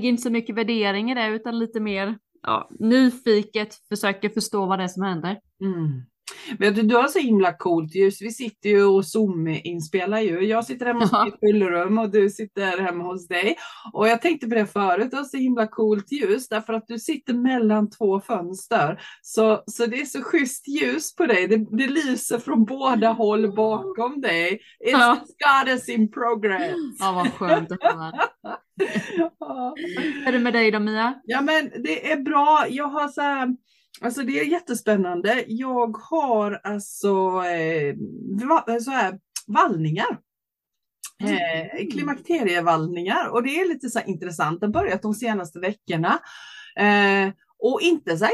lägger inte så mycket värdering i det utan lite mer ja, nyfiket försöker förstå vad det är som händer. Mm. Vet du, du har så himla coolt ljus. Vi sitter ju och Zoom-inspelar ju. Jag sitter hemma hos Ja. mitt fyllrum och du sitter hemma hos dig. Och jag tänkte på det förut, du har så himla coolt ljus därför att du sitter mellan två fönster. Så, så det är så schysst ljus på dig. Det, det lyser från båda håll bakom dig. It's Ja. goddess in progress. Ja, vad skönt att höra. Hur är det med dig då Mia? Ja men det är bra. Jag har så här, alltså det är jättespännande. Jag har alltså eh, va, så här, vallningar. Eh, klimakterievallningar och det är lite så intressant. Det har börjat de senaste veckorna. Eh, och inte så här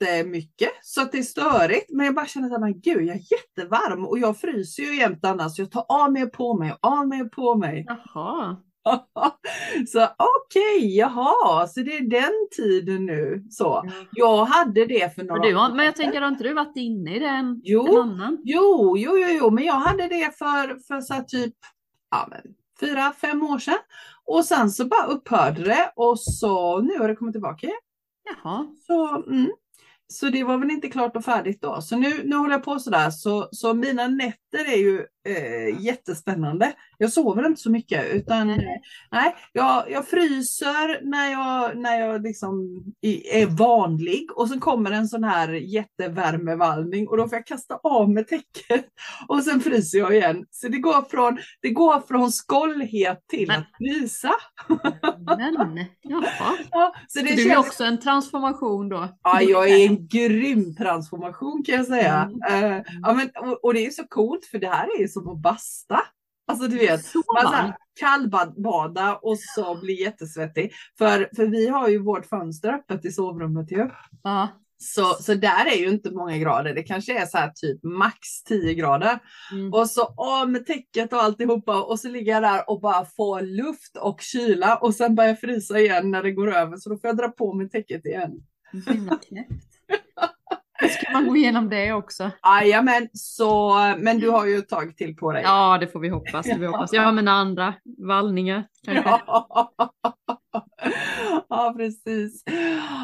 jättemycket så att det är störigt. Men jag bara känner att men gud, jag är jättevarm och jag fryser ju jämt annars. Så jag tar av mig och på mig och av mig och på mig. Jaha. så okej, jaha, så det är den tiden nu. Så. Jag hade det för några du år men jag sedan. tänker, har inte du varit inne i det en, Jo. annan? Jo, jo, jo, jo, men jag hade det för, för så typ ja, men, fyra, fem år sedan. Och sen så bara upphörde det och så nu har det kommit tillbaka igen. Jaha. Så, mm. så det var väl inte klart och färdigt då. Så nu, nu håller jag på sådär. Så, så mina nätter är ju eh, jättespännande. Jag sover inte så mycket utan Nej. eh, nej, jag, jag fryser när jag, när jag liksom är vanlig och sen kommer en sån här jättevärmevallning och då får jag kasta av mig täcket och sen fryser jag igen. Så det går från, det går från skållhet till Men- att frysa. Men, jaha. Ja, så Så det du är känns också en transformation då? Ja, jag är en grym transformation kan jag säga. Mm. Eh, ja, men, och, och det är så coolt för det här är ju som att basta. Alltså du vet, Så man så kallbada och så blir jättesvettig. För, för vi har ju vårt fönster öppet i sovrummet ju. Ja. Så, så där är ju inte många grader. Det kanske är så här typ max 10 grader. Mm. Och så av med täcket och alltihopa och så ligger jag där och bara får luft och kyla och sen börjar jag frysa igen när det går över så då får jag dra på mig täcket igen. Knäppt. Ska man gå igenom det också. Jajamän, så men du har ju ett tag till på dig. Ja, det får vi hoppas. Det får vi hoppas. Har mina andra vallningar. Kanske. Ja. Ja, precis.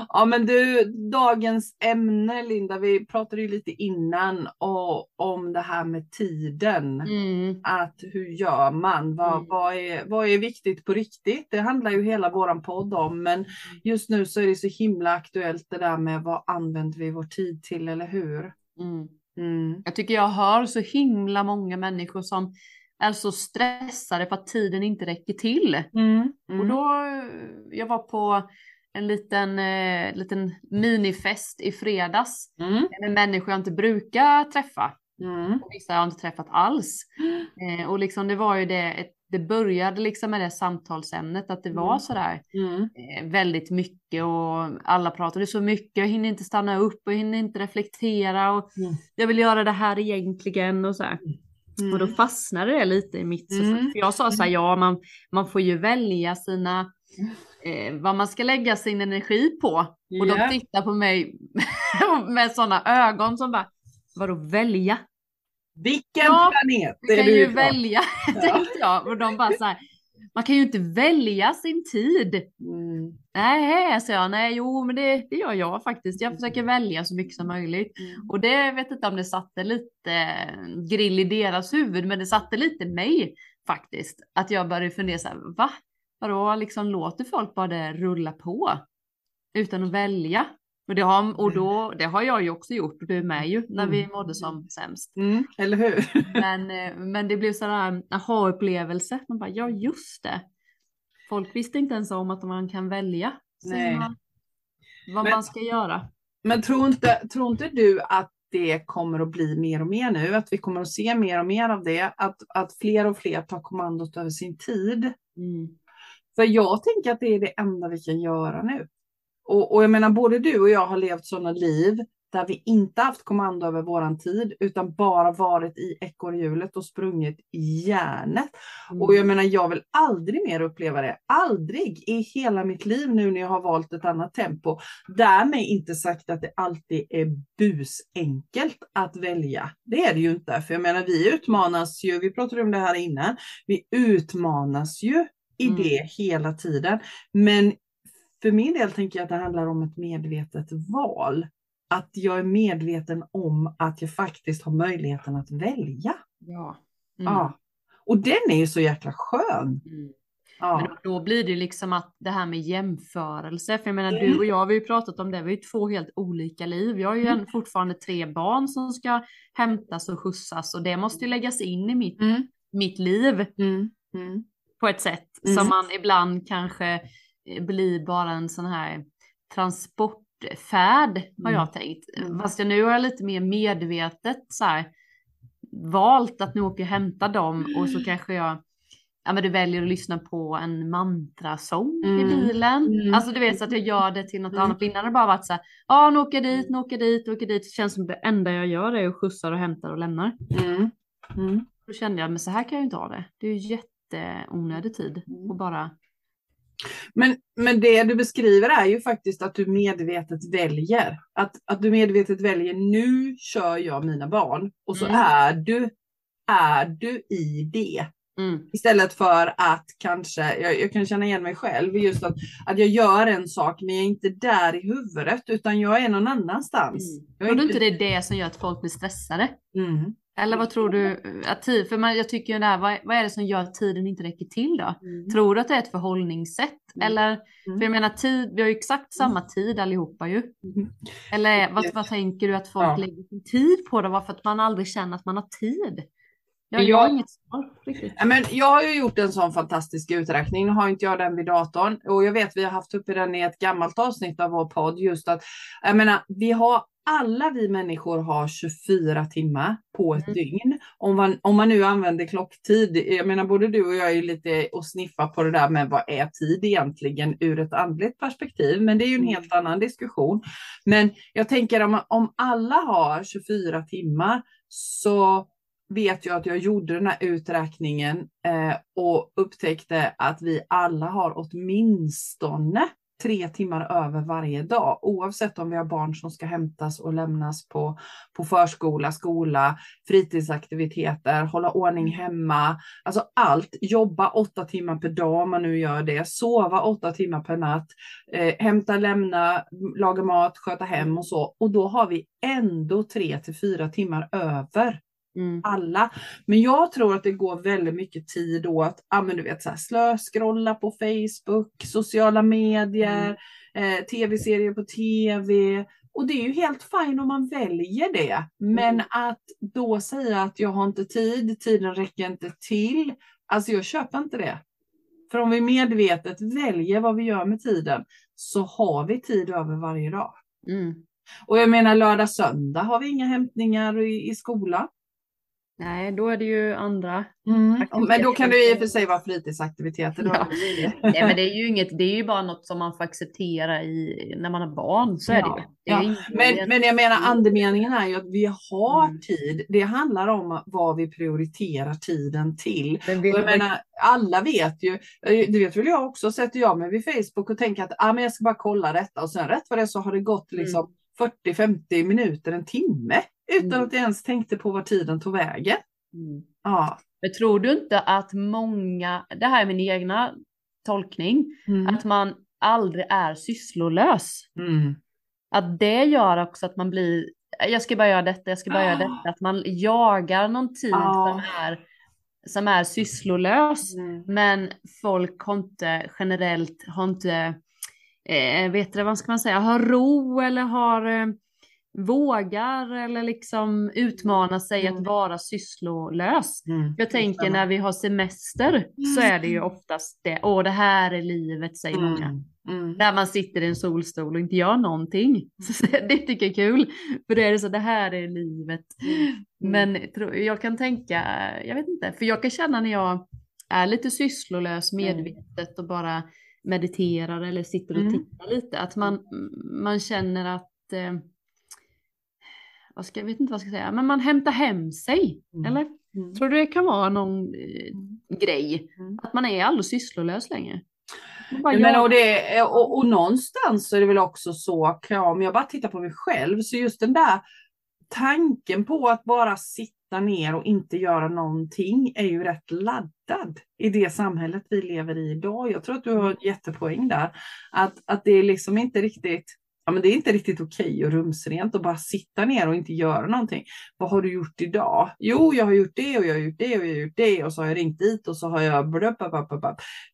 Ja, men du, dagens ämne Linda, vi pratade ju lite innan och, om det här med tiden. Mm. Att hur gör man? Vad, Mm. vad, är, vad är viktigt på riktigt? Det handlar ju hela våran podd om, men just nu så är det så himla aktuellt det där med vad använder vi vår tid till, eller hur? Mm. Mm. Jag tycker jag hör så himla många människor som är så stressade för att tiden inte räcker till. Mm. Och då, jag var på en liten, eh, liten minifest i fredags Mm. med människor jag inte brukar träffa. Mm. Och vissa har jag inte träffat alls. Eh, och liksom det var ju det, det började liksom med det samtalsämnet att det var Mm. sådär Mm. eh, väldigt mycket och alla pratade så mycket, jag hinner inte stanna upp och hinner inte reflektera och Mm. jag vill göra det här egentligen och så här. Och då fastnade det lite i mitt. Mm. För jag sa så här, ja man, man får ju välja sina, eh, vad man ska lägga sin energi på. Och de tittar på mig med sådana ögon som bara, vadå välja? Vilken Ja, planet Du är kan du ju välja, tänkte jag. Och de bara så här, man kan ju inte välja sin tid. Mm. Nej, sa jag, nej, jo, men det, det gör jag faktiskt. Jag försöker välja så mycket som möjligt. Mm. Och det vet inte om det satte lite eh, grill i deras huvud, men det satte lite mig faktiskt. Att jag började fundera så här, va? Vadå, liksom låter folk bara det rulla på? Utan att välja? Och det har, och då, det har jag ju också gjort, och du med ju, när vi Mm. mådde som sämst. Mm, eller hur? Men, eh, men det blev sådär aha-upplevelse. Man bara, ja just det. Folk visste inte ens om att man kan välja sina, vad Men- man ska göra. Men tror inte, tror inte du att det kommer att bli mer och mer nu? Att vi kommer att se mer och mer av det? Att, att fler och fler tar kommandot över sin tid? Mm. För jag tänker att det är det enda vi kan göra nu. Och, och jag menar, både du och jag har levt sådana liv där vi inte haft kommando över våran tid, utan bara varit i ekorrhjulet och sprungit i järnet. Mm. Och jag menar, jag vill aldrig mer uppleva det. Aldrig i hela mitt liv nu när jag har valt ett annat tempo. Därmed inte sagt att det alltid är busenkelt att välja. Det är det ju inte. För jag menar, vi utmanas ju, vi pratade om det här innan, vi utmanas ju i Mm. det hela tiden. Men för min del tänker jag att det handlar om ett medvetet val. Att jag är medveten om att jag faktiskt har möjligheten att välja. Ja. Mm. Ja. Och den är ju så jäkla skön. Mm. Ja. Men då, då blir det liksom att det här med jämförelse, för jag menar Mm. du och jag har ju pratat om det, vi ju två helt olika liv. Jag har ju Mm. en, fortfarande tre barn som ska hämtas och skjutsas och det måste ju läggas in i mitt, Mm. mitt liv Mm. Mm. på ett sätt Mm. som man ibland kanske eh, blir bara en sån här transportfärd har Mm. jag tänkt. Mm. Fast jag nu har jag lite mer medvetet så här valt att nu åker jag och hämtar dem och så kanske jag Ja men du väljer att lyssna på en mantrasång i Mm. bilen. Mm. Alltså du vet så att jag gör det till något Mm. annat. Innan har det bara varit så här, ja nu åker jag dit, nu åker jag dit, nu åker jag dit. Det känns som det enda jag gör är att skjutsar och hämtar och lämnar. Mm. Mm. Då kände jag, men så här kan jag ju inte ha det. Det är ju jätteonödig tid Mm. och bara Men, men det du beskriver är ju faktiskt att du medvetet väljer. Att, att du medvetet väljer, nu kör jag mina barn. Och så Mm. är, du, är du i det. Mm. Istället för att kanske, jag, jag kan känna igen mig själv, just att, att jag gör en sak men jag är inte där i huvudet utan jag är någon annanstans. Är Tror du inte det är det som gör att folk blir stressade? Mm. Eller vad tror du? Att tid, för man, jag tycker ju det här, vad, vad är det som gör att tiden inte räcker till då? Mm. Tror du att det är ett förhållningssätt? Mm. Eller, Mm. för jag menar tid, vi har ju exakt samma tid allihopa ju. Mm. Eller vad, vad tänker du att folk Ja. lägger sin tid på då? Varför att man aldrig känner att man har tid? Jag, Jag- har inget svar riktigt. Men jag har ju gjort en sån fantastisk uträkning. Nu har inte jag den vid datorn och jag vet vi har haft uppe den i ett gammalt avsnitt av vår podd just att jag menar, vi har alla vi människor har 24 timmar på ett Mm. dygn. Om man, om man nu använder klocktid. Jag menar både du och jag är ju lite och sniffar på det där med vad är tid egentligen ur ett andligt perspektiv. Men det är ju en Mm. helt annan diskussion. Men jag tänker om, om alla har 24 timmar så vet jag att jag gjorde den här uträkningen eh, och upptäckte att vi alla har åtminstone tre timmar över varje dag, oavsett om vi har barn som ska hämtas och lämnas på, på förskola, skola, fritidsaktiviteter, hålla ordning hemma, alltså allt, jobba åtta timmar per dag om man nu gör det, sova åtta timmar per natt, eh, hämta, lämna, laga mat, sköta hem och så. Och då har vi ändå tre till fyra timmar över Mm. alla. Men jag tror att det går väldigt mycket tid åt ah, men du vet, så här, slöskrolla på Facebook, sociala medier, eh, tv-serier på tv. Och det är ju helt fint om man väljer det. Men Mm. att då säga att jag har inte tid, tiden räcker inte till. Alltså jag köper inte det. För om vi medvetet väljer vad vi gör med tiden så har vi tid över varje dag. Mm. Och jag menar lördag, söndag har vi inga hämtningar i, i skolan. Nej, då är det ju andra. Mm. Men då kan det i och för sig vara fritidsaktiviteter. Ja. Nej, men det är ju inget, det är ju bara något som man får acceptera i, när man har barn. Så är Ja, det ju. Det är ja. Men, men jag menar andemeningen är ju att vi har Mm. tid. Det handlar om vad vi prioriterar tiden till. Men jag menar, alla vet ju, eh, det vet väl jag också, sätter jag mig vid Facebook och tänker att ah, men jag ska bara kolla detta och sen rätt vad det är så har det gått liksom 40-50 minuter, en timme utan Mm. att jag ens tänkte på var tiden tog vägen. Mm. Ja. Men tror du inte att många, det här är min egna tolkning, Mm. att man aldrig är sysslolös? Mm. Att det gör också att man blir, jag ska bara göra detta, jag ska bara göra Ah. detta, att man jagar någon tid Ah. som, är, som är sysslolös. Mm. Men folk har inte generellt, har inte, eh, vet du vad ska man säga, har ro eller har eh, vågar eller liksom utmana sig Mm. att vara sysslolös. Mm. Jag tänker när vi har semester så är det ju oftast det, åh det här är livet säger många. Mm. Mm. Där man sitter i en solstol och inte gör någonting. Så det tycker jag är kul. För det är det så, det här är livet. Mm. Men jag kan tänka, jag vet inte, för jag kan känna när jag är lite sysslolös medvetet och bara mediterar eller sitter och Mm. tittar lite, att man, man känner att, vad ska, jag vet inte vad jag ska säga, men man hämtar hem sig. Mm. Eller? Mm. Tror du det kan vara någon eh, grej? Mm. Att man är aldrig sysslolös längre? Bara Jag jagar. och, det, och, och någonstans så är det väl också så, om jag bara tittar på mig själv, så just den där tanken på att bara sitta sitta ner och inte göra någonting är ju rätt laddad i det samhället vi lever i idag. Jag tror att du har en jättepoäng där. Att, att det är liksom inte riktigt ja, men det är inte riktigt okej och rumsrent att bara sitta ner och inte göra någonting. Vad har du gjort idag? Jo, jag har gjort det och jag har gjort det och jag har gjort det och så har jag ringt dit och så har jag...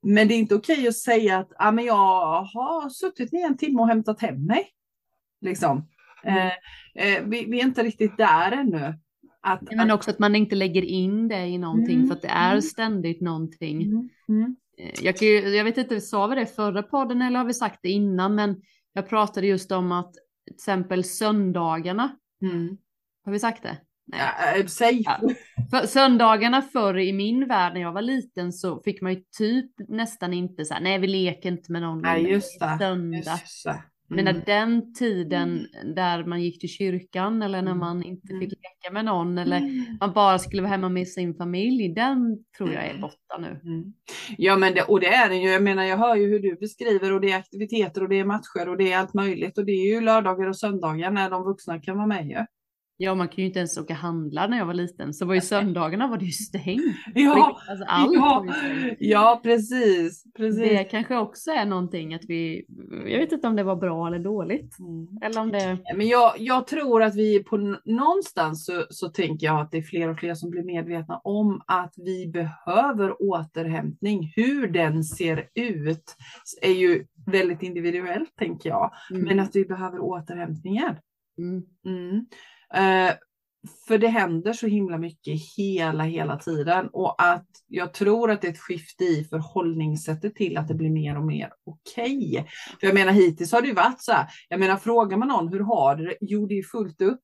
Men det är inte okej att säga att ja, men jag har suttit ner en timme och hämtat hem mig. Liksom. Mm. Eh, eh, vi, vi, är inte riktigt där ännu. Att, men också att man inte lägger in det i någonting mm. för att det är mm. ständigt någonting. Mm. Mm. Eh, jag, jag vet inte, sa vi det förra podden eller har vi sagt det innan, men jag pratade just om att till exempel söndagarna. Mm. Har vi sagt det? Nej. Äh, säg. Ja. För söndagarna förr i min värld när jag var liten så fick man ju typ nästan inte så här, nej vi leker inte med någon. Nej, just det. Söndag. Just det. Mm. Men den tiden mm. där man gick till kyrkan eller när mm. man inte fick mm. leka med någon eller mm. man bara skulle vara hemma med sin familj, den tror jag är borta nu. Ja, men det, och det är den ju. Jag menar, jag hör ju hur du beskriver och det är aktiviteter och det är matcher och det är allt möjligt och det är ju lördagar och söndagar när de vuxna kan vara med ju. Ja, man kan ju inte ens åka handla när jag var liten. Så var ju söndagarna var det ju stängt. Ja, alltså, allt ja, ja precis, precis. Det kanske också är någonting att vi, jag vet inte om det var bra eller dåligt. Mm. Eller om det... Men jag, jag tror att vi på någonstans så, så tänker jag att det är fler och fler som blir medvetna om att vi behöver återhämtning. Hur den ser ut är ju väldigt individuellt tänker jag. Mm. Men att vi behöver återhämtningen. Mm. Mm. Eh, för det händer så himla mycket hela, hela tiden och att jag tror att det är ett skifte i förhållningssättet till att det blir mer och mer okej. Okay. För jag menar hittills har det ju varit så här. Jag menar frågar man någon hur har du det? Jo, det är fullt upp.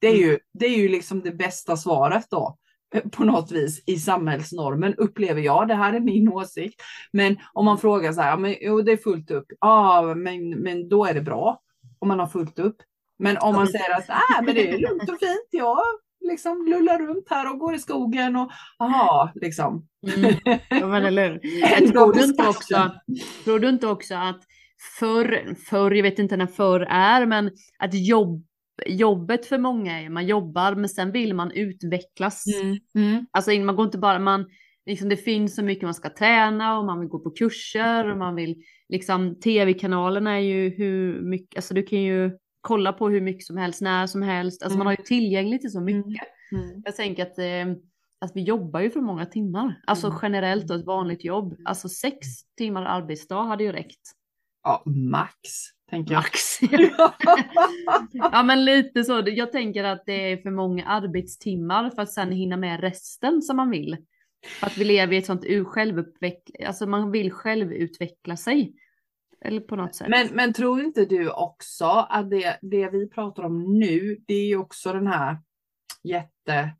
Det är ju, det är ju liksom det bästa svaret då eh, på något vis i samhällsnormen upplever jag. Det här är min åsikt. Men om man frågar så här, men, jo det är fullt upp. Ja, men, men då är det bra om man har fullt upp. Men om man säger att äh, men det är lugnt och fint, jag liksom lullar runt här och går i skogen och aha, liksom. Mm. Ja, men eller tror, du inte också, tror du inte också att förr, förr, jag vet inte när förr är, men att jobb, jobbet för många är man jobbar, men sen vill man utvecklas. Mm. Mm. Alltså man går inte bara, man, liksom det finns så mycket man ska träna och man vill gå på kurser och man vill, liksom tv-kanalerna är ju hur mycket, alltså du kan ju kolla på hur mycket som helst, när som helst. Alltså mm. man har ju tillgängligt till så mm. mycket. Mm. Jag tänker att, eh, att vi jobbar ju för många timmar. Alltså mm. generellt och ett vanligt jobb. Alltså sex timmar arbetsdag hade ju räckt. Ja, max. Tänker jag. Max. ja men lite så. Jag tänker att det är för många arbetstimmar för att sen hinna med resten som man vill. För att vi lever i ett sånt självutveckling, alltså man vill självutveckla sig. Eller på något sätt. Men, men tror inte du också att det, det vi pratar om nu, det är ju också den här jätte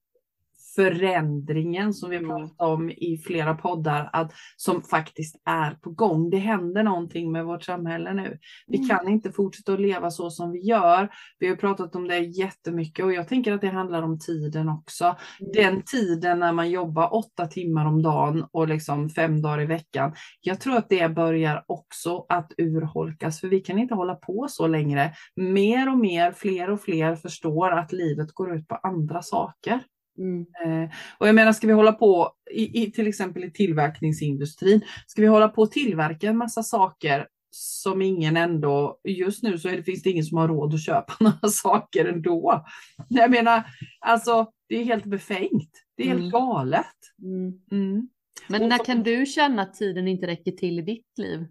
förändringen som vi har pratat om i flera poddar, att, som faktiskt är på gång. Det händer någonting med vårt samhälle nu. Vi mm. kan inte fortsätta att leva så som vi gör. Vi har pratat om det jättemycket och jag tänker att det handlar om tiden också. Mm. Den tiden när man jobbar åtta timmar om dagen och liksom fem dagar i veckan. Jag tror att det börjar också att urholkas, för vi kan inte hålla på så längre. Mer och mer, fler och fler förstår att livet går ut på andra saker. Mm. Eh, och jag menar, ska vi hålla på i, i, till exempel i tillverkningsindustrin, ska vi hålla på att tillverka en massa saker som ingen ändå, just nu så är det, finns det ingen som har råd att köpa några saker ändå. Jag menar, alltså det är helt befängt. Det är helt mm. galet. Mm. mm. Men när kan du känna att tiden inte räcker till i ditt liv?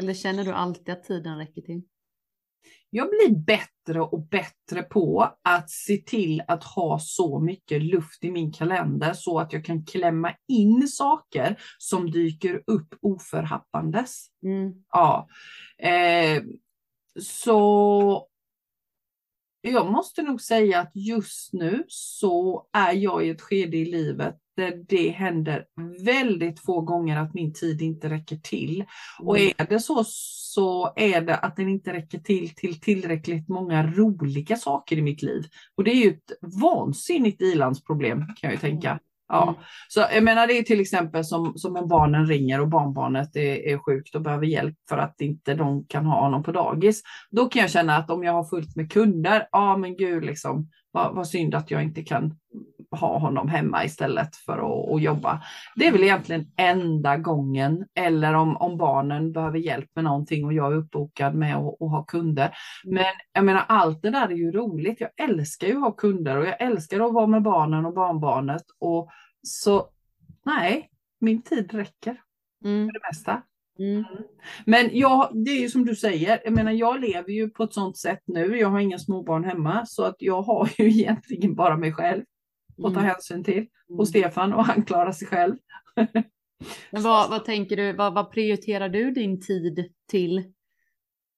Eller känner du alltid att tiden räcker till? Jag blir bättre och bättre på att se till att ha så mycket luft i min kalender så att jag kan klämma in saker som dyker upp oförhappandes. Mm. Ja. Eh, så jag måste nog säga att just nu så är jag i ett skede i livet där det händer väldigt få gånger att min tid inte räcker till. Och mm. är det så så är det att den inte räcker till till tillräckligt många roliga saker i mitt liv. Och det är ju ett vansinnigt ilandsproblem kan jag ju tänka. Ja, Mm. så jag menar det är till exempel som, som om barnen ringer och barnbarnet är, är sjukt och behöver hjälp för att inte de kan ha honom på dagis. Då kan jag känna att om jag har fullt med kunder, ja men gud liksom, vad, vad synd att jag inte kan ha honom hemma istället för att, att jobba. Det är väl egentligen enda gången, eller om, om barnen behöver hjälp med någonting och jag är uppbokad med att, ha kunder. Men jag menar allt det där är ju roligt. Jag älskar ju att ha kunder och jag älskar att vara med barnen och barnbarnet. Och så nej, min tid räcker Mm. för det mesta. Mm. Men jag, det är ju som du säger, jag menar jag lever ju på ett sånt sätt nu. Jag har inga småbarn hemma så att jag har ju egentligen bara mig själv att ta Mm. hänsyn till. Mm. Och Stefan och han klarar sig själv. Men vad, vad tänker du, vad, vad prioriterar du din tid till?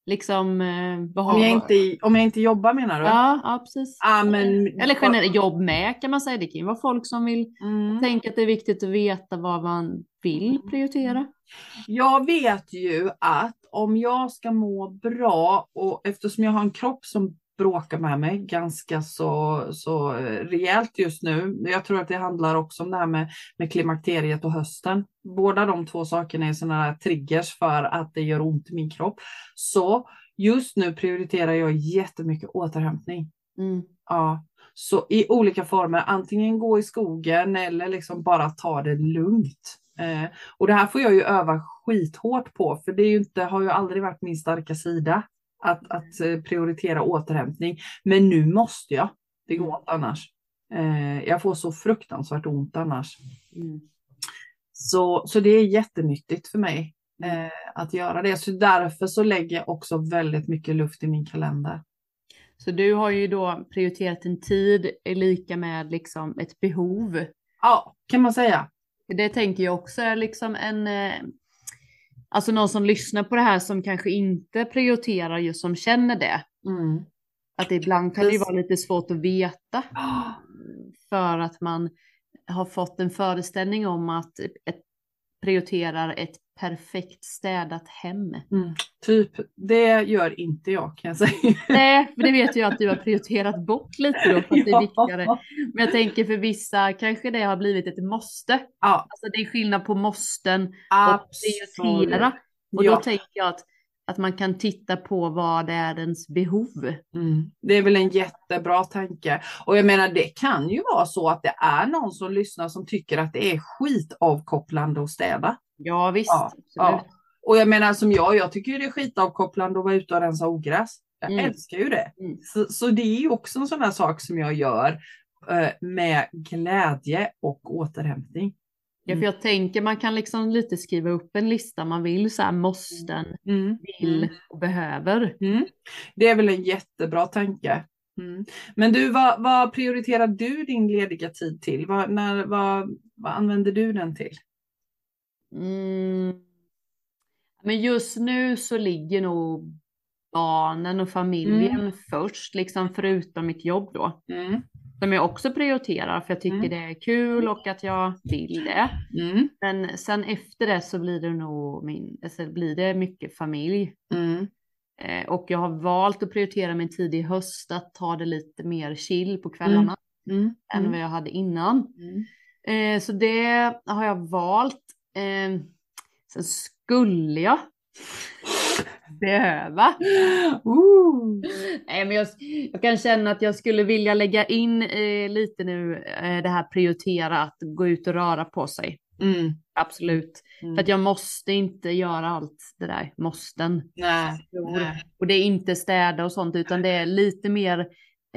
Liksom, eh, Om jag inte, om jag inte jobbar menar du? Ja, ja precis. Ja, men, Eller generellt jobb med kan man säga. Det kan ju vara folk som vill Mm. tänka att det är viktigt att veta vad man vill prioritera. Jag vet ju att om jag ska må bra och eftersom jag har en kropp som bråkar med mig ganska så, så eh, rejält just nu. Jag tror att det handlar också om det här med, med klimakteriet och hösten. Båda de två sakerna är sådana triggers för att det gör ont i min kropp. Så just nu prioriterar jag jättemycket återhämtning. Mm. Ja, så i olika former, antingen gå i skogen eller liksom bara ta det lugnt. Eh, och det här får jag ju öva skithårt på, för det är ju inte, har ju aldrig varit min starka sida att, att eh, prioritera återhämtning. Men nu måste jag, det går inte annars. Eh, jag får så fruktansvärt ont annars. Mm. Så, så det är jättenyttigt för mig eh, att göra det. Så därför så lägger jag också väldigt mycket luft i min kalender. Så du har ju då prioriterat en tid är lika med liksom ett behov. Ja, kan man säga. Det tänker jag också är liksom en, eh, alltså någon som lyssnar på det här som kanske inte prioriterar just som känner det. Mm. Att ibland kan det ju vara lite svårt att veta Ah. för att man har fått en föreställning om att ett, prioriterar ett perfekt städat hem. Mm, typ, det gör inte jag kan jag säga. Nej, för det vet jag att du har prioriterat bort lite då för att det är viktigare. Men jag tänker för vissa kanske det har blivit ett måste. Ja, Alltså det är skillnad på måsten och absolut. prioritera. Och Ja. då tänker jag att, att man kan titta på vad det är ens behov. Mm, det är väl en jättebra tanke. Och jag menar, det kan ju vara så att det är någon som lyssnar som tycker att det är skitavkopplande att städa. Ja visst, Ja, ja. Och jag menar som jag, jag tycker det är skitavkopplande att vara ute och rensa ogräs. Jag Mm. älskar ju det. Mm. Så, så det är ju också en sån här sak som jag gör eh, med glädje och återhämtning. Ja, för jag tänker man kan liksom lite skriva upp en lista man vill, så här måsten, Mm. vill och behöver. Mm. Det är väl en jättebra tanke. Mm. Men du, vad, vad prioriterar du din lediga tid till? Vad, när, vad, vad använder du den till? Mm. Men just nu så ligger nog barnen och familjen först, liksom förutom mitt jobb då. Mm. Som jag också prioriterar för jag tycker Mm. det är kul och att jag vill det. Mm. Men sen efter det så blir det nog min, alltså blir det mycket familj. Mm. Eh, och jag har valt att prioritera min tid i höst att ta det lite mer chill på kvällarna Mm. än vad jag hade innan. Mm. Eh, så det har jag valt. Eh, sen skulle jag behöva. Ooh. Nej, men jag, jag kan känna att jag skulle vilja lägga in eh, lite nu eh, det här prioritera att gå ut och röra på sig. Mm. Absolut. Mm. För att jag måste inte göra allt det där måsten. Nej. Nej. Och det är inte städa och sånt utan det är lite mer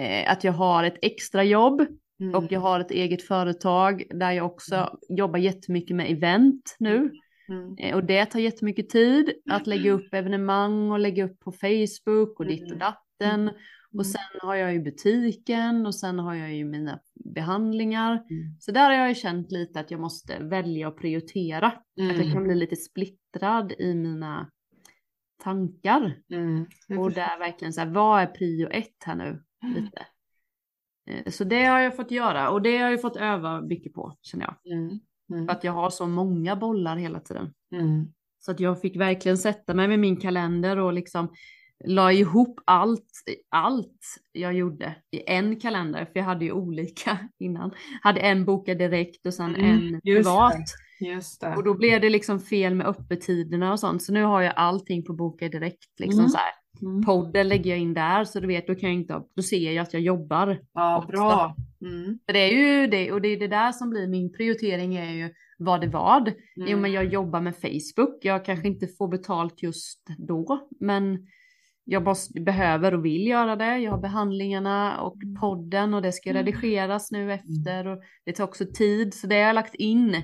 eh, att jag har ett extra jobb Mm. och jag har ett eget företag där jag också jobbar jättemycket med event nu. Mm. Eh, Och det tar jättemycket tid att lägga upp evenemang och lägga upp på Facebook och ditt och datten. Mm. Och sen har jag ju butiken och sen har jag ju mina behandlingar. Mm. Så där har jag ju känt lite att jag måste välja och prioritera. Att jag kan Mm. bli lite splittrad i mina tankar. Mm. Och där verkligen så här, vad är prio ett här nu? Lite. Eh, Så det har jag fått göra och det har jag fått öva mycket på känner jag. Mm. Mm. För att jag har så många bollar hela tiden. Mm. Så att jag fick verkligen sätta mig med min kalender och liksom la ihop allt, allt jag gjorde i en kalender, för jag hade ju olika innan. Hade en boka direkt och sen Mm, en just privat. Just det. Och då blev det liksom fel med öppettiderna och sånt. Så nu har jag allting på boka direkt. Liksom Mm. så här. Mm. Podden lägger jag in där så du vet, då kan jag inte, då ser jag att jag jobbar. Ja, bra. Mm. För det är ju det, och det är det där som blir min prioritering är ju vad det vad. Jo Mm. men jag jobbar med Facebook, jag kanske inte får betalt just då, men jag måste, behöver och vill göra det. Jag har behandlingarna och podden och det ska Mm. redigeras nu efter och det tar också tid. Så det har jag lagt in.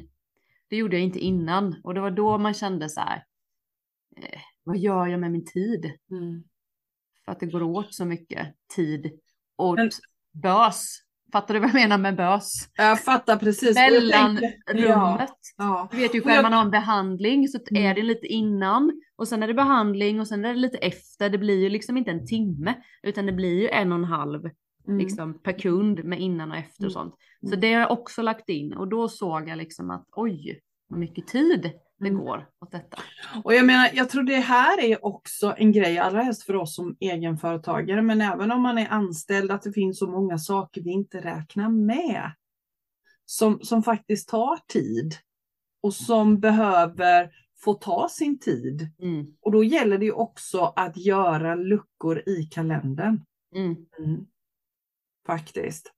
Det gjorde jag inte innan och det var då man kände så här. Eh, vad gör jag med min tid? Mm. För att det går åt så mycket tid och Men- bös. Fattar du vad jag menar med bös? Jag fattar precis. Och jag Mellan tänker- rummet. Ja. Du vet ju själv, jag- man har en behandling så Mm. är det lite innan och sen är det behandling och sen är det lite efter. Det blir ju liksom inte en timme utan det blir ju en och en halv Mm. liksom per kund med innan och efter och Mm. sånt. Så Mm. det har jag också lagt in och då såg jag liksom att oj, vad mycket tid det Mm. går åt detta. Och jag menar, jag tror det här är också en grej, allra helst för oss som egenföretagare, men även om man är anställd, att det finns så många saker vi inte räknar med. Som, som faktiskt tar tid och som behöver få ta sin tid. Mm. Och då gäller det också att göra luckor i kalendern. Mm. Mm. Faktiskt.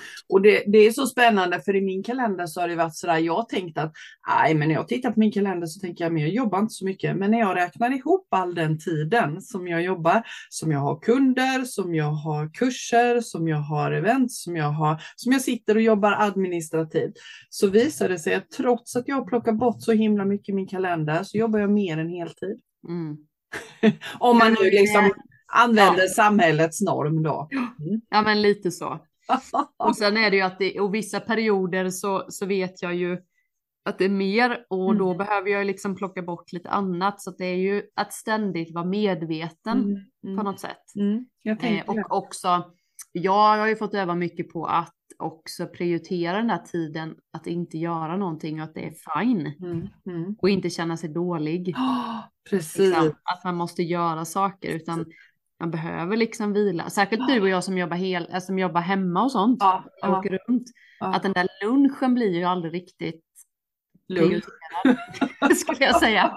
Mm. Och det, det är så spännande för i min kalender så har det varit sådär, jag tänkt att nej men när jag tittar på min kalender så tänker jag men jag jobbar inte så mycket. Men när jag räknar ihop all den tiden som jag jobbar, som jag har kunder, som jag har kurser, som jag har events, som jag har, som jag sitter och jobbar administrativt. Så visar det sig att trots att jag har plockat bort så himla mycket i min kalender så jobbar jag mer än heltid. Mm. Om man nu liksom eh, använder ja. samhällets norm då. Ja men lite så. Och sen är det ju att det, och vissa perioder så, så vet jag ju att det är mer och då Mm. behöver jag liksom plocka bort lite annat. Så det är ju att ständigt vara medveten Mm, på mm, något sätt. mm. Eh, tänker det. och också, jag har ju fått öva mycket på att också prioritera den här tiden att inte göra någonting och att det är fine. Mm. Och inte känna sig dålig. Ja, precis. Liksom, att man måste göra saker utan man behöver liksom vila. Särskilt du och jag som jobbar, hel, äh, som jobbar hemma och sånt. Ja, ja, åker runt. ja. Att den där lunchen blir ju aldrig riktigt prioriterad, skulle jag säga.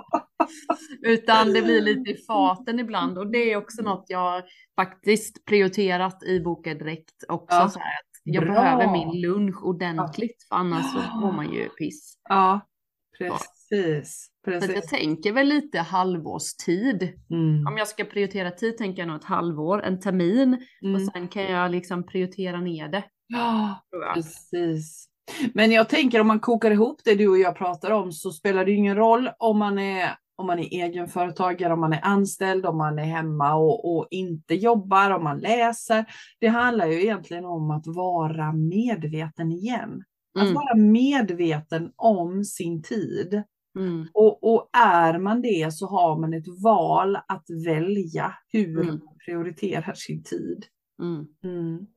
Utan det blir lite i faten ibland och det är också något jag faktiskt prioriterat i Boka Direkt också. Ja. Så att jag Bra. behöver min lunch ordentligt för annars så mår man ju piss. Ja, precis. Så att jag precis. tänker väl lite halvårstid. Mm. Om jag ska prioritera tid tänker jag nog ett halvår, en termin och Mm. sen kan jag liksom prioritera ner det. Ja, jag. precis. Men jag tänker om man kokar ihop det du och jag pratar om så spelar det ingen roll om man är om man är egenföretagare, om man är anställd, om man är hemma och, och inte jobbar, om man läser. Det handlar ju egentligen om att vara medveten igen. Att Mm. vara medveten om sin tid. Mm. Och, och är man det så har man ett val att välja hur Mm. man prioriterar sin tid. Mm. Mm.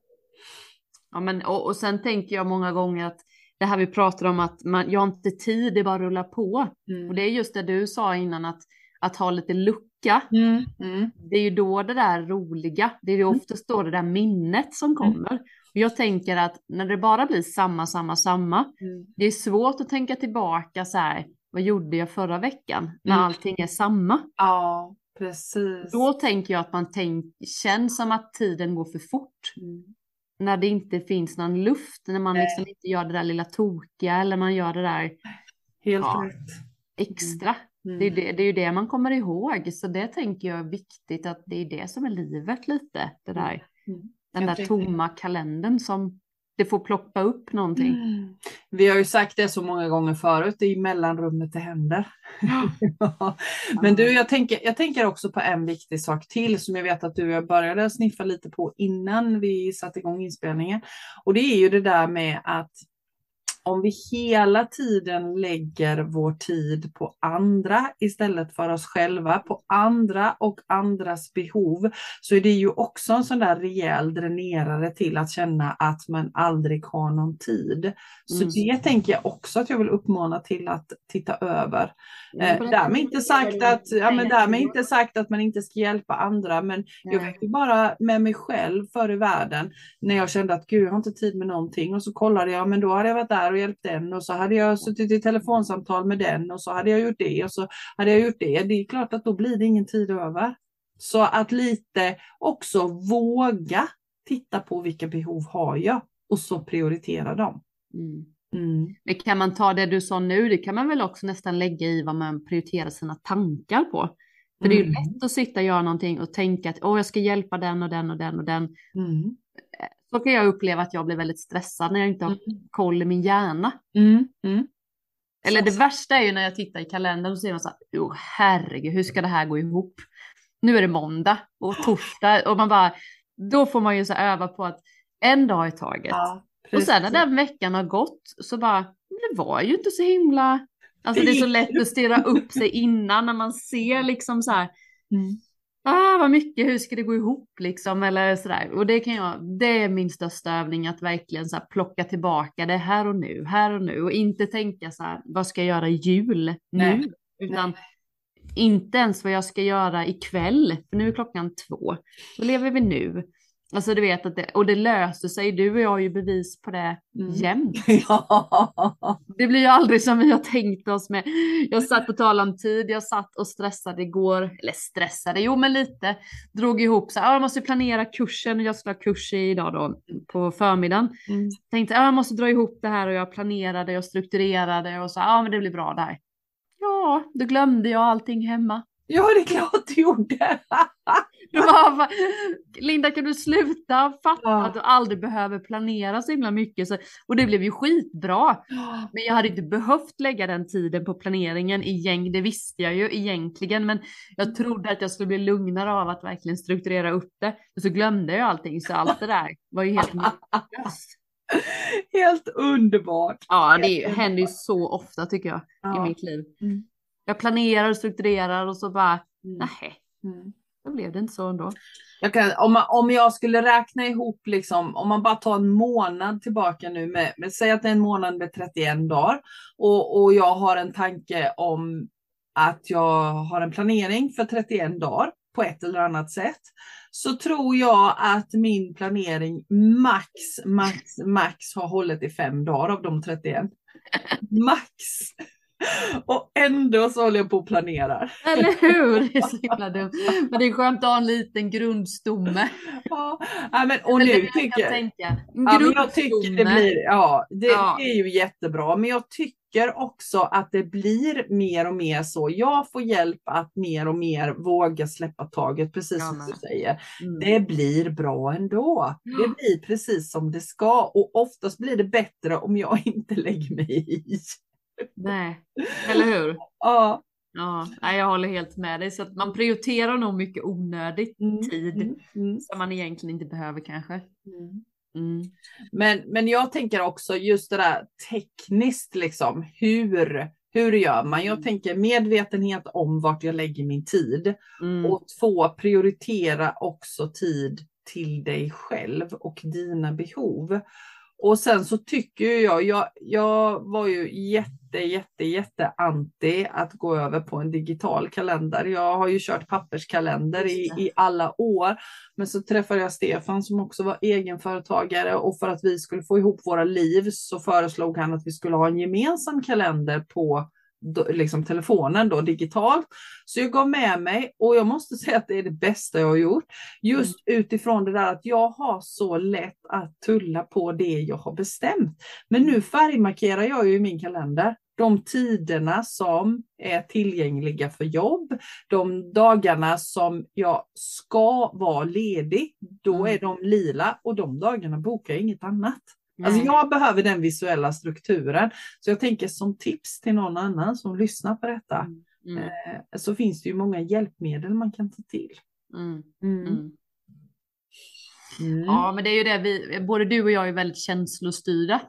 Ja, men, och, och sen tänker jag många gånger att det här vi pratar om att man, jag har inte tid, det bara rullar på. Mm. Och det är just det du sa innan att, att ha lite lucka. Mm. Det är ju då det där roliga, det är ju oftast då det där minnet som kommer. Jag tänker att när det bara blir samma, samma, samma, Mm. det är svårt att tänka tillbaka så här, vad gjorde jag förra veckan? När Mm. allting är samma. Ja, precis. Då tänker jag att man tänk, känns som att tiden går för fort. Mm. När det inte finns någon luft, när man Nej. liksom inte gör det där lilla tokiga eller man gör det där Helt Ja. rätt. extra. Mm. Det, är det, det är ju det man kommer ihåg. Så det tänker jag är viktigt att det är det som är livet lite. Det där, Mm. den Jag där tomma kalendern som det får ploppa upp någonting. Mm. Vi har ju sagt det så många gånger förut, det är mellanrummet det händer. Ja. Men du, jag tänker, jag tänker också på en viktig sak till som jag vet att du och jag började sniffa lite på innan vi satte igång inspelningen. Och det är ju det där med att om vi hela tiden lägger vår tid på andra istället för oss själva, på andra och andras behov, så är det ju också en sån där rejäl dränerare till att känna att man aldrig har någon tid. Så mm. det tänker jag också att jag vill uppmana till att titta över. Eh, därmed inte sagt att, ja, men därmed inte sagt att man inte ska hjälpa andra, men jag vet ju bara med mig själv förr i världen när jag kände att gud, jag har inte tid med någonting och så kollade jag, men då hade jag varit där och hjälpt den och så hade jag suttit i telefonsamtal med den och så hade jag gjort det och så hade jag gjort det. Det är klart att då blir det ingen tid över. Så att lite också våga titta på vilka behov har jag och så prioritera dem. Mm. Mm. Men kan man ta det du sa nu, det kan man väl också nästan lägga i vad man prioriterar sina tankar på. För mm. det är ju mm. lätt att sitta och göra någonting och tänka att oh, jag ska hjälpa den och den och den och den. Mm. Så kan jag uppleva att jag blir väldigt stressad när jag inte har mm. koll i min hjärna. Mm. Mm. Eller det värsta är ju när jag tittar i kalendern och ser man så här, oh, herregud, hur ska det här gå ihop? Nu är det måndag och torsdag och man bara, då får man ju så öva på att en dag i taget. Ja, och sen när den veckan har gått så bara, det var ju inte så himla, alltså det är så lätt att stirra upp sig innan när man ser liksom så här, mm ah, vad mycket, hur ska det gå ihop liksom eller sådär. Och det kan jag, det är min största övning att verkligen så plocka tillbaka det här och nu, här och nu och inte tänka så här, vad ska jag göra i jul nu? Nej. Utan Nej. inte ens vad jag ska göra ikväll, för nu är klockan två. Då lever vi nu. Alltså du vet att det, och det löser sig, du och jag har ju bevis på det mm. jämt. Ja. Det blir ju aldrig som vi har tänkt oss med. Jag satt på tal om tid, jag satt och stressade igår, eller stressade, jo men lite, drog ihop så här, jag måste planera kursen, jag ska ha kurs idag då på förmiddagen. Mm. Tänkte, jag måste dra ihop det här och jag planerade och strukturerade och så, ja men det blir bra där. Ja, då glömde jag allting hemma. Ja, det är klart du gjorde. Bara, Linda, kan du sluta fatta ja. att du aldrig behöver planera så himla mycket? Så, och det blev ju skitbra. Men jag hade inte behövt lägga den tiden på planeringen igen. Det visste jag ju egentligen, men jag trodde att jag skulle bli lugnare av att verkligen strukturera upp det. Och så glömde jag allting, så allt det där var ju helt meningslöst. Helt underbart. Ja, det händer ju så ofta tycker jag ja. i mitt liv. Mm. Jag planerar och strukturerar och så bara, mm. nej. Mm. Då blev det inte så ändå. Jag kan, om, man, om jag skulle räkna ihop, liksom, om man bara tar en månad tillbaka nu, med, med, säg att det är en månad med 31 dagar och, och jag har en tanke om att jag har en planering för 31 dagar på ett eller annat sätt, så tror jag att min planering max, max, max har hållit i fem dagar av de 31. Max! Och ändå så håller jag på och planerar. Eller hur? Det är så himla dumt. Men det är skönt att ha en liten grundstomme. Ja, men, och nu det tycker jag... Tänka. Ja, men jag tycker det blir, ja, det, ja. det är ju jättebra. Men jag tycker också att det blir mer och mer så. Jag får hjälp att mer och mer våga släppa taget, precis ja, som du säger. Mm. Det blir bra ändå. Det blir precis som det ska och oftast blir det bättre om jag inte lägger mig i. Nej, eller hur? Ja. Ja, jag håller helt med dig. Så att man prioriterar nog mycket onödig mm, tid mm, mm. som man egentligen inte behöver kanske. Mm. mm. Men, men jag tänker också just det där tekniskt, liksom, hur, hur gör man? Jag mm. tänker medvetenhet om vart jag lägger min tid. Och två, prioritera också tid till dig själv och dina behov. Och sen så tycker jag, jag, jag var ju jätte, jätte, jätte anti att gå över på en digital kalender. Jag har ju kört papperskalender i, i alla år. Men så träffade jag Stefan som också var egenföretagare och för att vi skulle få ihop våra liv så föreslog han att vi skulle ha en gemensam kalender på liksom telefonen då digitalt. Så jag gav med mig och jag måste säga att det är det bästa jag har gjort. Just mm. utifrån det där att jag har så lätt att tulla på det jag har bestämt. Men nu färgmarkerar jag ju i min kalender de tiderna som är tillgängliga för jobb, de dagarna som jag ska vara ledig, då mm. är de lila och de dagarna bokar jag inget annat. Alltså jag behöver den visuella strukturen. Så jag tänker som tips till någon annan som lyssnar på detta. Mm. Mm. Eh, så finns det ju många hjälpmedel man kan ta till. Mm. mm. mm. Ja, men det är ju det vi, både du och jag är väldigt känslostyrda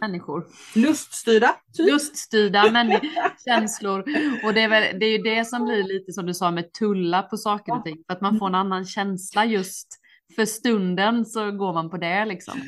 människor. Luststyrda, typ. Luststyrda men känslor. Och det är, väl, det är ju det som blir lite som du sa med tulla på saker och ting. För att man får en annan känsla just för stunden så går man på det liksom.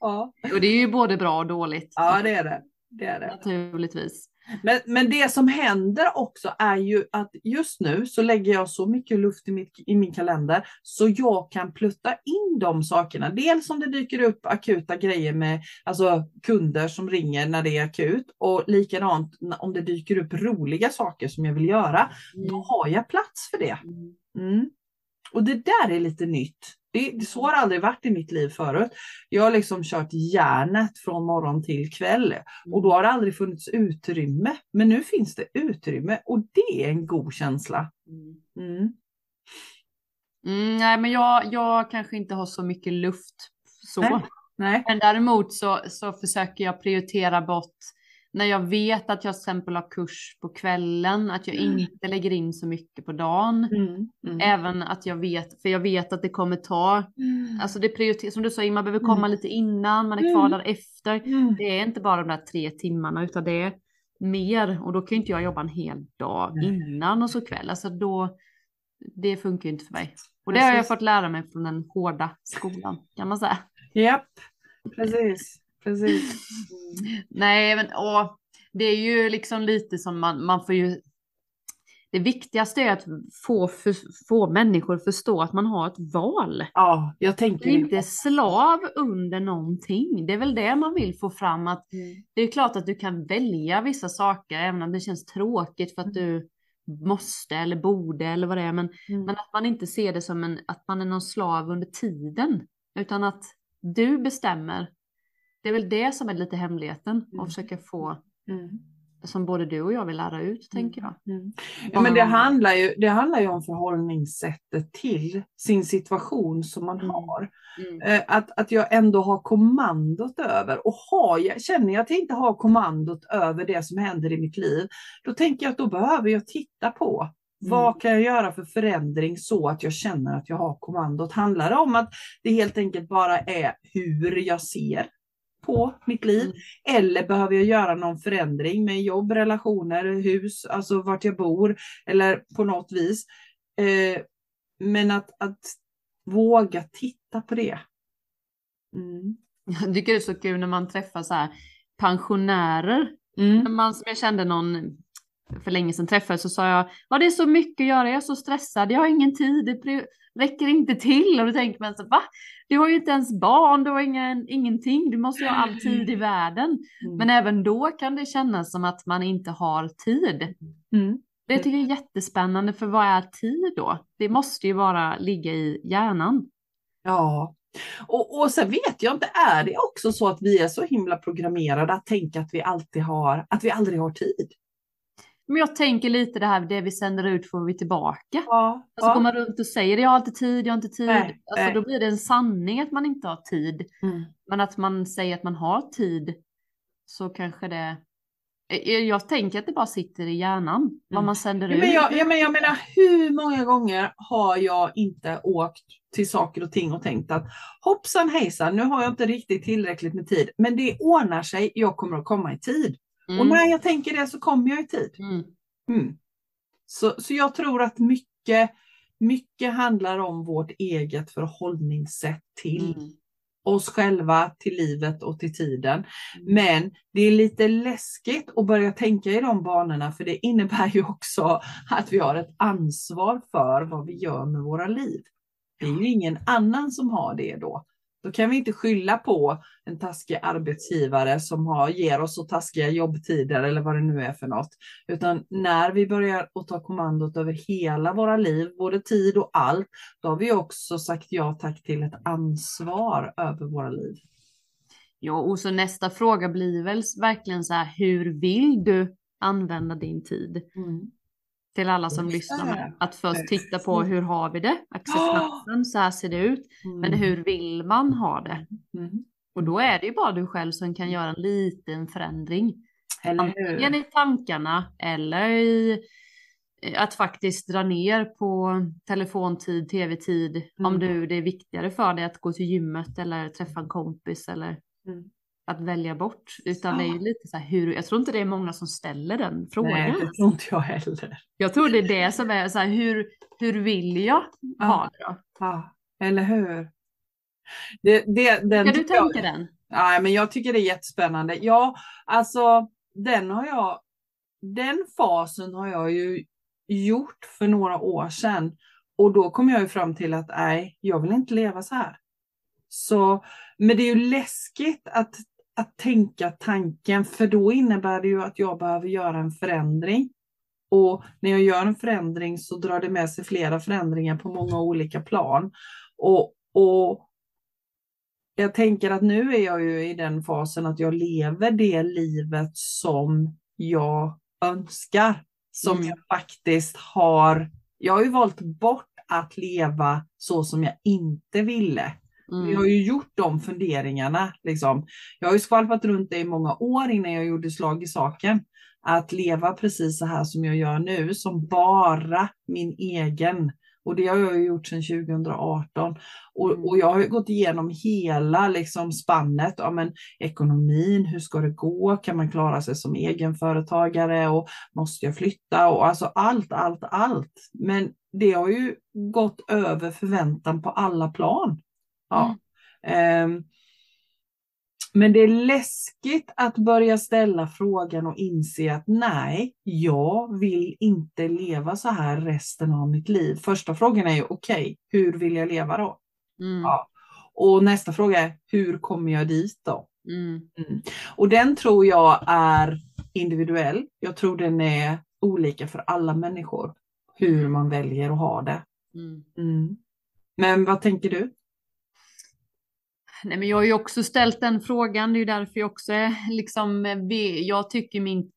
Ja. Och det är ju både bra och dåligt. ja, det är det. det, är det. Naturligtvis. Men, men det som händer också är ju att just nu så lägger jag så mycket luft i, mitt, i min kalender så jag kan plutta in de sakerna. Dels om det dyker upp akuta grejer med alltså kunder som ringer när det är akut och likadant om det dyker upp roliga saker som jag vill göra. Då har jag plats för det. Mm. Och det där är lite nytt. Det, så har det aldrig varit i mitt liv förut. Jag har liksom kört järnet från morgon till kväll och då har det aldrig funnits utrymme. Men nu finns det utrymme och det är en god känsla. Mm. Mm, nej, men jag, jag kanske inte har så mycket luft så. Nej. Nej. Men däremot så, så försöker jag prioritera bort när jag vet att jag till exempel har kurs på kvällen, att jag Mm. inte lägger in så mycket på dagen. Mm. Mm. Även att jag vet, för jag vet att det kommer ta, alltså det prioriteras, som du sa, man behöver komma Mm. lite innan, man är kvar Mm. där efter. Mm. Det är inte bara de där tre timmarna utan det är mer och då kan inte jag jobba en hel dag innan och så kväll. Alltså då, det funkar ju inte för mig. Och det har jag Precis. fått lära mig från den hårda skolan kan man säga. Japp, precis. Precis. Nej, men åh, det är ju liksom lite som man, man får ju. Det viktigaste är att få, för, få människor förstå att man har ett val. Ja, jag tänker är inte slav under någonting. Det är väl det man vill få fram att Mm. det är klart att du kan välja vissa saker även om det känns tråkigt för att du måste eller borde eller vad det är. Men, Mm. men att man inte ser det som en, att man är någon slav under tiden. Utan att du bestämmer. Det är väl det som är lite hemligheten Mm. och försöka få Mm. som både du och jag vill lära ut tänker jag. Mm. Ja, men det handlar, ju, det handlar ju om förhållningssättet till sin situation som man Mm. har. Mm. Eh, Att, att jag ändå har kommandot över. Och har jag, känner jag att jag inte har kommandot över det som händer i mitt liv, då tänker jag att då behöver jag titta på vad kan jag göra för förändring så att jag känner att jag har kommandot? Handlar det om att det helt enkelt bara är hur jag ser på mitt liv? Mm. Eller behöver jag göra någon förändring med jobb, relationer, hus, alltså vart jag bor eller på något vis. Eh, men att, att våga titta på det. Mm. Jag tycker det är så kul när man träffar så här pensionärer. Mm. Man, som jag kände någon för länge sedan träffade så sa jag, ja det är så mycket att göra, jag är så stressad, jag har ingen tid, räcker inte till. Och då tänker man så, va? Du har ju inte ens barn, du har ingen, ingenting, du måste ju ha all tid i världen. Mm. Men även då kan det kännas som att man inte har tid. Mm. Det tycker jag är jättespännande, för vad är tid då? Det måste ju bara ligga i hjärnan. Ja. Och, och sen vet jag inte, är det också så att vi är så himla programmerade att tänka att vi alltid har, att vi aldrig har tid? Men jag tänker lite det här, det vi sänder ut får vi tillbaka. Ja. Alltså går man runt och säger jag har inte tid, jag har inte tid. Nej, alltså nej. då blir det en sanning att man inte har tid. Mm. Men att man säger att man har tid så kanske det... Eh, Jag tänker att det bara sitter i hjärnan vad Mm. man sänder Ja, ut. men, jag, ja, men jag menar, hur många gånger har jag inte åkt till saker och ting och tänkt att hoppsan hejsan, nu har jag inte riktigt tillräckligt med tid, men det ordnar sig, jag kommer att komma i tid. Och Mm. när jag tänker det så kommer jag i tid. Mm. Mm. Så, så jag tror att mycket, mycket handlar om vårt eget förhållningssätt till Mm. oss själva, till livet och till tiden. Men det är lite läskigt att börja tänka i de banorna för det innebär ju också att vi har ett ansvar för vad vi gör med våra liv. Det är ju ingen annan som har det då. Då kan vi inte skylla på en taskig arbetsgivare som har, ger oss så taskiga jobbtider eller vad det nu är för något. Utan när vi börjar att ta kommandot över hela våra liv, både tid och allt, då har vi också sagt ja tack till ett ansvar över våra liv. Ja, och så nästa fråga blir väl verkligen så här, hur vill du använda din tid? Till alla som lyssnar. Att först titta på hur har vi det? Acceptansen, så här ser det ut. Men hur vill man ha det? Mm. Och då är det ju bara du själv som kan göra en liten förändring. Antingen i tankarna eller i, eh, att faktiskt dra ner på telefontid, tv-tid, Mm. om du, det är viktigare för dig att gå till gymmet eller träffa en kompis eller Mm. Att välja bort. Utan det är ju lite så här hur, jag tror inte det är många som ställer den frågan. Nej, det tror inte jag heller. Jag tror det är det som är så här, hur, hur vill jag ha det då? Ja, eller hur? Det, det, den Ska du tycker jag- tänka den? Nej, men jag tycker det är jättespännande. Ja, alltså den har jag, den fasen har jag ju gjort för några år sedan. Och då kom jag ju fram till att nej, jag vill inte leva så här. Så, men det är ju läskigt att, att tänka tanken, för då innebär det ju att jag behöver göra en förändring. Och när jag gör en förändring så drar det med sig flera förändringar på många olika plan. Och, och jag tänker att nu är jag ju i den fasen att jag lever det livet som jag önskar. Som Mm. jag faktiskt har. Jag har ju valt bort att leva så som jag inte ville. Mm. Jag har ju gjort de funderingarna. Liksom. Jag har ju skvalpat runt det i många år innan jag gjorde slag i saken. Att leva precis så här som jag gör nu, som bara min egen. Och det har jag ju gjort sedan 2018. Och, Mm. och jag har ju gått igenom hela liksom, spannet. Ja, men, ekonomin, hur ska det gå? Kan man klara sig som egenföretagare? Och måste jag flytta? Och alltså allt, allt, allt. Men det har ju gått över förväntan på alla plan. Ja. Ehm, men det är läskigt att börja ställa frågan och inse att nej, jag vill inte leva så här resten av mitt liv. Första frågan är ju okej, hur vill jag leva då? Mm. Ja. Och nästa fråga är hur kommer jag dit då? Mm. Och den tror jag är individuell. Jag tror den är olika för alla människor. Hur man väljer att ha det. Mm. Mm. Men vad tänker du? Nej, men jag har ju också ställt den frågan. Det är ju därför jag också är liksom, jag tycker min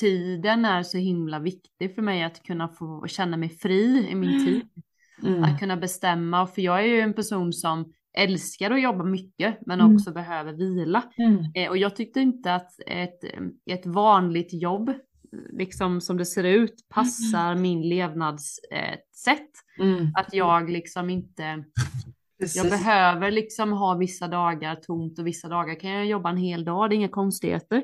tiden är så himla viktig för mig att kunna få känna mig fri i min tid. Mm. Att kunna bestämma, för jag är ju en person som älskar att jobba mycket men Mm. också behöver vila. Mm. Eh, och jag tyckte inte att ett, ett vanligt jobb, liksom som det ser ut, passar min levnadssätt. Eh. Mm. att jag liksom inte Precis. jag behöver liksom ha vissa dagar tomt och vissa dagar kan jag jobba en hel dag, det är inga konstigheter.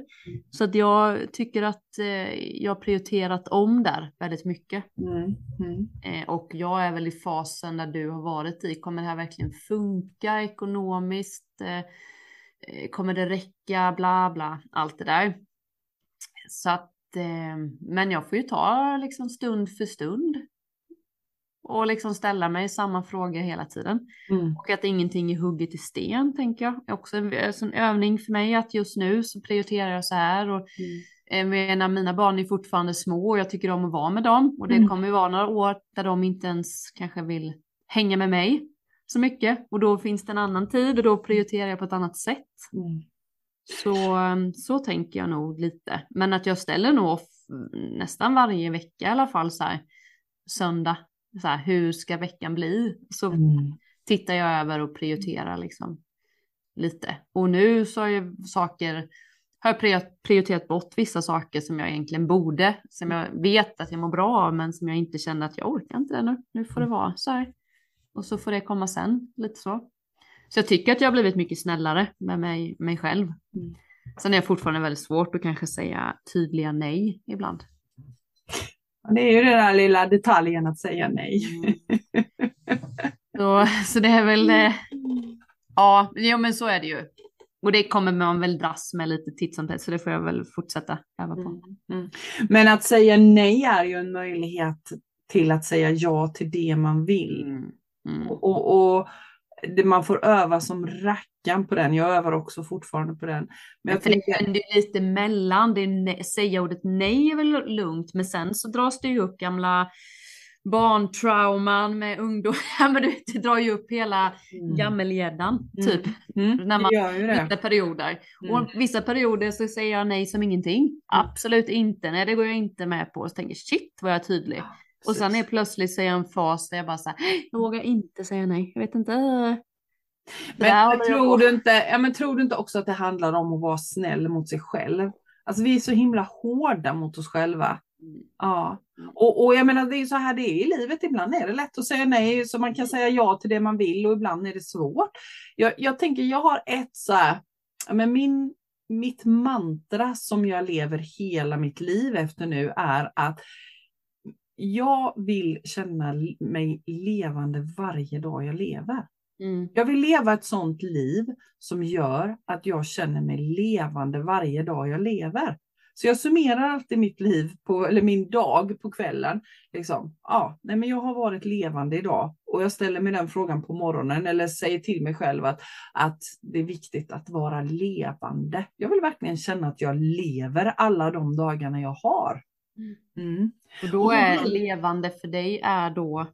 Så att jag tycker att eh, jag har prioriterat om där väldigt mycket. Mm. Mm. Eh, och jag är väl i fasen där du har varit i, kommer det här verkligen funka ekonomiskt? Eh, eh, kommer det räcka? Bla bla, allt det där. Så att, eh, men jag får ju ta liksom stund för stund. Och liksom ställa mig samma fråga hela tiden. Mm. Och att ingenting är hugget i sten, tänker jag. Är också en, alltså en övning för mig att just nu så prioriterar jag så här. Och Mm. eh, menar, mina barn är fortfarande små och jag tycker om att vara med dem. Och det Mm. kommer ju vara några år där de inte ens kanske vill hänga med mig så mycket. Och då finns det en annan tid och då prioriterar jag på ett annat sätt. Mm. Så, eh, så tänker jag nog lite. Men att jag ställer nog nästan varje vecka i alla fall så här söndag. Så här, hur ska veckan bli? Så Mm. tittar jag över och prioriterar liksom lite. Och nu så har ju saker, har jag prior- prioriterat bort vissa saker som jag egentligen borde, som jag vet att jag mår bra av, men som jag inte känner att jag orkar inte det nu. Nu får det vara så här. Och så får det komma sen, lite så. Så jag tycker att jag har blivit mycket snällare med mig, mig själv. Mm. Sen är jag fortfarande väldigt svårt att kanske säga tydliga nej ibland. Ja, Det är ju den där lilla detaljen att säga nej. Så, så det är väl, eh, ja, jo, men så är det ju. Och det kommer man väl dras med lite titt som tätt, så det får jag väl fortsätta öva på. Mm. Mm. Men att säga nej är ju en möjlighet till att säga ja till det man vill. Mm. Mm. Och, och, och man får öva som rackan på den. Jag övar också fortfarande på den. Men jag för det händer ju lite mellan, det är ne- säga ordet nej är väl lugnt, men sen så dras det ju upp gamla barntrauman med ungdom. Ja, men du vet, det drar ju upp hela Mm. gammelgäddan, Mm. typ. mm, när man- Vissa perioder. Mm. Och vissa perioder så säger jag nej som ingenting. Absolut inte, nej det går jag inte med på. Så tänker shit vad jag är tydlig. Och sen är plötsligt så är jag en fas där jag bara så här, jag vågar inte säga nej. Jag vet inte. Men, men, tror, du inte, ja, men tror du inte också att det handlar om att vara snäll mot sig själv? Alltså vi är så himla hårda mot oss själva. Mm. Ja, och, och jag menar det är ju så här det är i livet. Ibland är det lätt att säga nej så man kan säga ja till det man vill och ibland är det svårt. Jag, jag tänker jag har ett så här, men min, mitt mantra som jag lever hela mitt liv efter nu är att jag vill känna mig levande varje dag jag lever. Mm. Jag vill leva ett sånt liv som gör att jag känner mig levande varje dag jag lever. Så jag summerar alltid mitt liv, på, eller min dag på kvällen. Liksom, ja, nej men jag har varit levande idag och jag ställer mig den frågan på morgonen eller säger till mig själv att, att det är viktigt att vara levande. Jag vill verkligen känna att jag lever alla de dagarna jag har. Mm. Och då är levande för dig är då?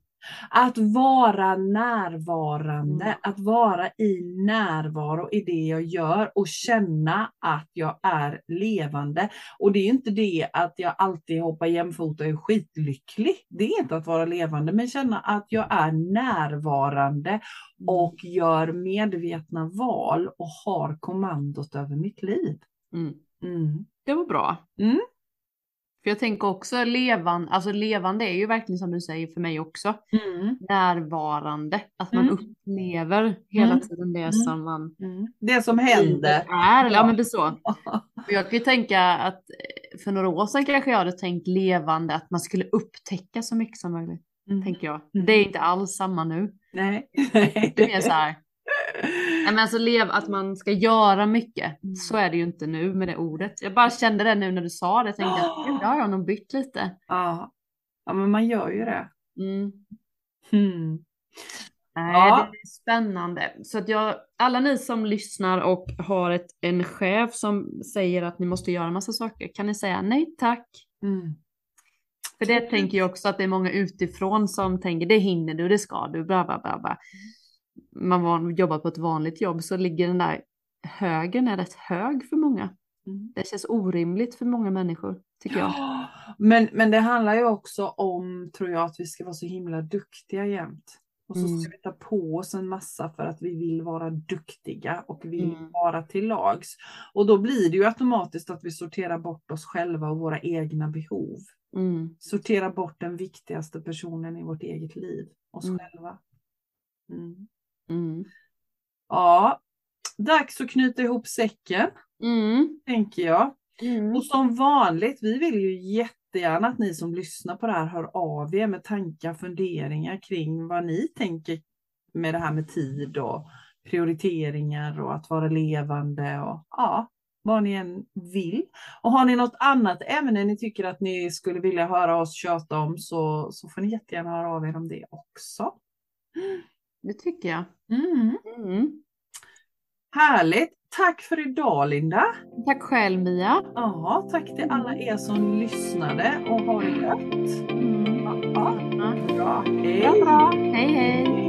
Att vara närvarande, Mm. att vara i närvaro i det jag gör och känna att jag är levande. Och det är inte det att jag alltid hoppar jämfota och är skitlycklig. Det är inte att vara levande, men känna att jag är närvarande och gör medvetna val och har kommandot över mitt liv. Mm. Mm. Det var bra. För jag tänker också levan, alltså levande är ju verkligen som du säger för mig också. Mm. Närvarande, att man Mm. upplever hela Mm. tiden det Mm. som man Mm. Det som händer. är. Ja men det är så. Och jag kan ju tänka att eh, för några år sedan kanske jag hade tänkt levande, att man skulle upptäcka så mycket som möjligt. Mm. Tänker jag. Det är inte alls samma nu. Nej. Det är mer så här. Nej, men alltså lev, att man ska göra mycket. Mm. Så är det ju inte nu med det ordet. Jag bara kände det nu när du sa det. Jag tänkte att gud, det har jag nog bytt lite. Ja. ja, men man gör ju det. Mm. Mm. Nej, Ja. det är spännande. Så att jag, alla ni som lyssnar och har ett, en chef som säger att ni måste göra massa saker, kan ni säga nej tack? Mm. För det tänker jag också att det är många utifrån som tänker det hinner du, det ska du, bla bla bla. bla. Man var, jobbar på ett vanligt jobb så ligger den där högen är rätt hög för många. Mm. Det känns orimligt för många människor, tycker jag. Ja, Men, men det handlar ju också om, tror jag, att vi ska vara så himla duktiga jämt. Och så Mm. ska vi ta på oss en massa för att vi vill vara duktiga och vill Mm. vara till lags. Och då blir det ju automatiskt att vi sorterar bort oss själva och våra egna behov. Mm. Sortera bort den viktigaste personen i vårt eget liv, oss Mm. själva. Mm. Mm. Ja, dags att knyta ihop säcken, Mm. tänker jag. Mm. Och som vanligt, vi vill ju jättegärna att ni som lyssnar på det här hör av er med tankar, funderingar kring vad ni tänker med det här med tid och prioriteringar och att vara levande och ja, vad ni än vill. Och har ni något annat ämne ni tycker att ni skulle vilja höra oss tjata om så, så får ni jättegärna höra av er om det också. Det tycker jag. Mm. Mm. Härligt! Tack för idag Linda! Tack själv Mia. Ja, tack till alla er som lyssnade och ha det gött! Mm. Ja, bra. Hej! Ja, bra.